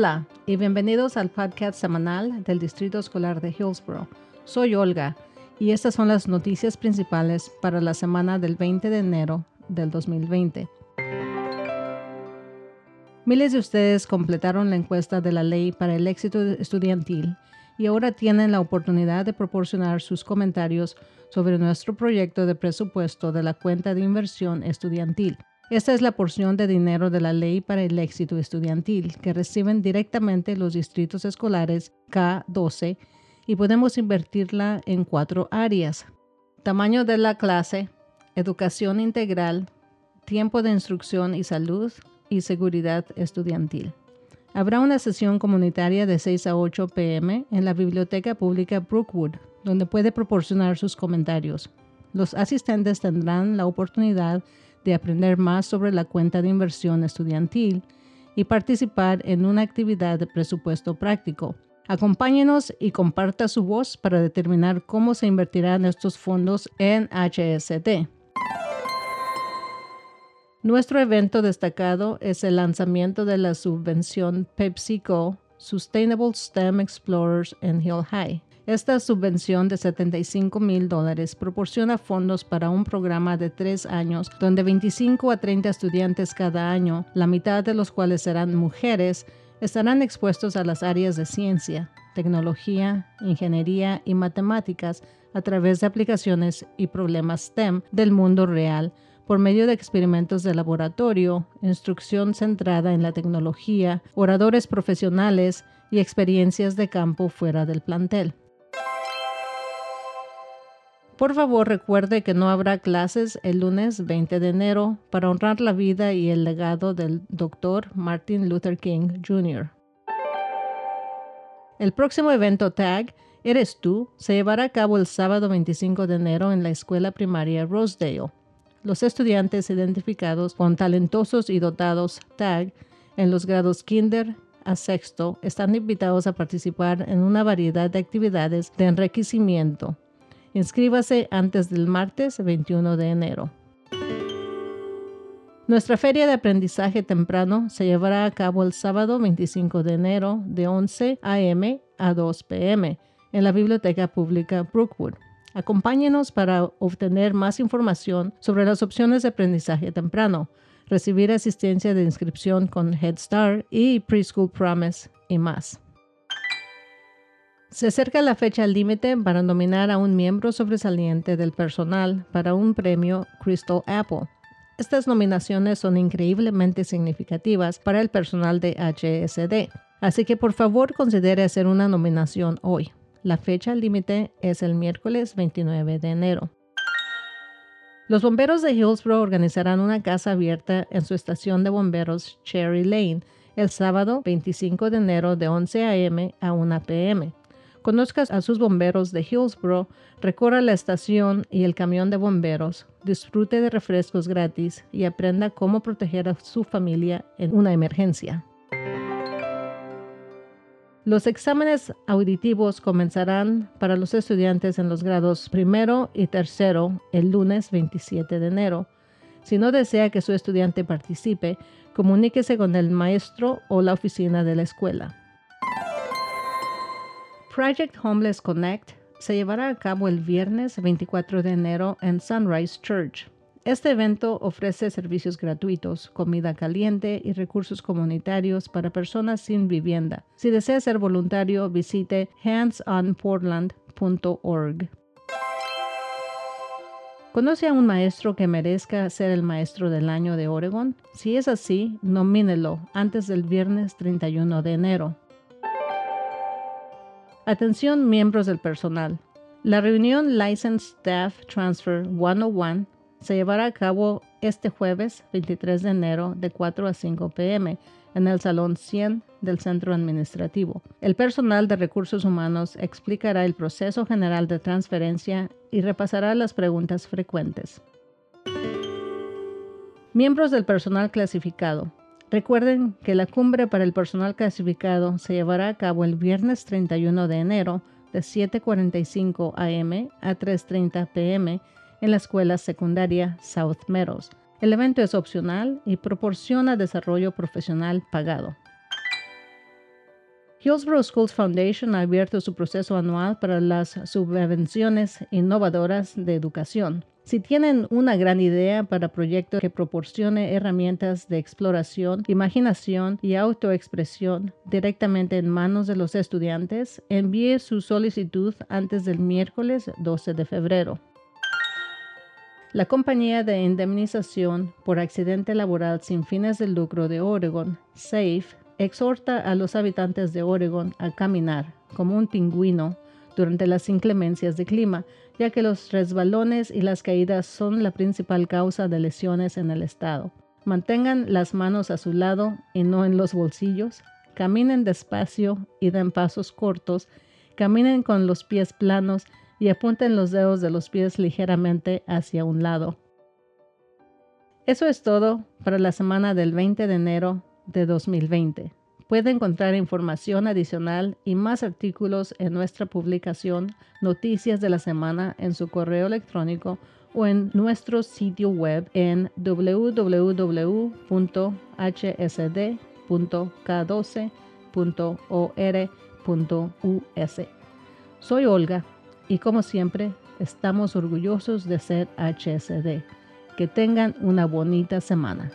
Hola y bienvenidos al podcast semanal del Distrito Escolar de Hillsborough. Soy Olga y estas son las noticias principales para la semana del 20 de enero del 2020. Miles de ustedes completaron la encuesta de la ley para el éxito estudiantil y ahora tienen la oportunidad de proporcionar sus comentarios sobre nuestro proyecto de presupuesto de la cuenta de inversión estudiantil. Esta es la porción de dinero de la Ley para el Éxito Estudiantil que reciben directamente los distritos escolares K12 y podemos invertirla en cuatro áreas. Tamaño de la clase, educación integral, tiempo de instrucción y salud y seguridad estudiantil. Habrá una sesión comunitaria de 6 a 8 pm en la Biblioteca Pública Brookwood, donde puede proporcionar sus comentarios. Los asistentes tendrán la oportunidad de aprender más sobre la cuenta de inversión estudiantil y participar en una actividad de presupuesto práctico. Acompáñenos y comparta su voz para determinar cómo se invertirán estos fondos en HST. Nuestro evento destacado es el lanzamiento de la subvención PepsiCo Sustainable STEM Explorers en Hill High. Esta subvención de 75 mil dólares proporciona fondos para un programa de tres años donde 25 a 30 estudiantes cada año, la mitad de los cuales serán mujeres, estarán expuestos a las áreas de ciencia, tecnología, ingeniería y matemáticas a través de aplicaciones y problemas STEM del mundo real por medio de experimentos de laboratorio, instrucción centrada en la tecnología, oradores profesionales y experiencias de campo fuera del plantel. Por favor, recuerde que no habrá clases el lunes 20 de enero para honrar la vida y el legado del Dr. Martin Luther King Jr. El próximo evento TAG, Eres tú, se llevará a cabo el sábado 25 de enero en la escuela primaria Rosedale. Los estudiantes identificados con talentosos y dotados TAG en los grados kinder a sexto están invitados a participar en una variedad de actividades de enriquecimiento Inscríbase antes del martes 21 de enero. Nuestra feria de aprendizaje temprano se llevará a cabo el sábado 25 de enero de 11 a.m. a 2 p.m. en la Biblioteca Pública Brookwood. Acompáñenos para obtener más información sobre las opciones de aprendizaje temprano, recibir asistencia de inscripción con Head Start y Preschool Promise y más. Se acerca la fecha límite para nominar a un miembro sobresaliente del personal para un premio Crystal Apple. Estas nominaciones son increíblemente significativas para el personal de HSD, así que por favor considere hacer una nominación hoy. La fecha límite es el miércoles 29 de enero. Los bomberos de Hillsborough organizarán una casa abierta en su estación de bomberos Cherry Lane el sábado 25 de enero de 11 a.m. a 1 p.m. Conozca a sus bomberos de Hillsborough, recorra la estación y el camión de bomberos, disfrute de refrescos gratis y aprenda cómo proteger a su familia en una emergencia. Los exámenes auditivos comenzarán para los estudiantes en los grados primero y tercero el lunes 27 de enero. Si no desea que su estudiante participe, comuníquese con el maestro o la oficina de la escuela. Project Homeless Connect se llevará a cabo el viernes 24 de enero en Sunrise Church. Este evento ofrece servicios gratuitos, comida caliente y recursos comunitarios para personas sin vivienda. Si desea ser voluntario, visite handsonportland.org. ¿Conoce a un maestro que merezca ser el maestro del año de Oregon? Si es así, nomínelo antes del viernes 31 de enero. Atención miembros del personal. La reunión License Staff Transfer 101 se llevará a cabo este jueves 23 de enero de 4 a 5 pm en el Salón 100 del Centro Administrativo. El personal de recursos humanos explicará el proceso general de transferencia y repasará las preguntas frecuentes. Miembros del personal clasificado. Recuerden que la cumbre para el personal clasificado se llevará a cabo el viernes 31 de enero de 7.45 am a 3.30 pm en la escuela secundaria South Meadows. El evento es opcional y proporciona desarrollo profesional pagado. Hillsborough Schools Foundation ha abierto su proceso anual para las subvenciones innovadoras de educación. Si tienen una gran idea para proyecto que proporcione herramientas de exploración, imaginación y autoexpresión directamente en manos de los estudiantes, envíe su solicitud antes del miércoles 12 de febrero. La compañía de indemnización por accidente laboral sin fines de lucro de Oregon, SAFE, exhorta a los habitantes de Oregon a caminar como un pingüino durante las inclemencias de clima, ya que los resbalones y las caídas son la principal causa de lesiones en el estado. Mantengan las manos a su lado y no en los bolsillos. Caminen despacio y den pasos cortos. Caminen con los pies planos y apunten los dedos de los pies ligeramente hacia un lado. Eso es todo para la semana del 20 de enero de 2020. Puede encontrar información adicional y más artículos en nuestra publicación Noticias de la Semana en su correo electrónico o en nuestro sitio web en www.hsd.k12.or.us. Soy Olga y como siempre estamos orgullosos de ser HSD. Que tengan una bonita semana.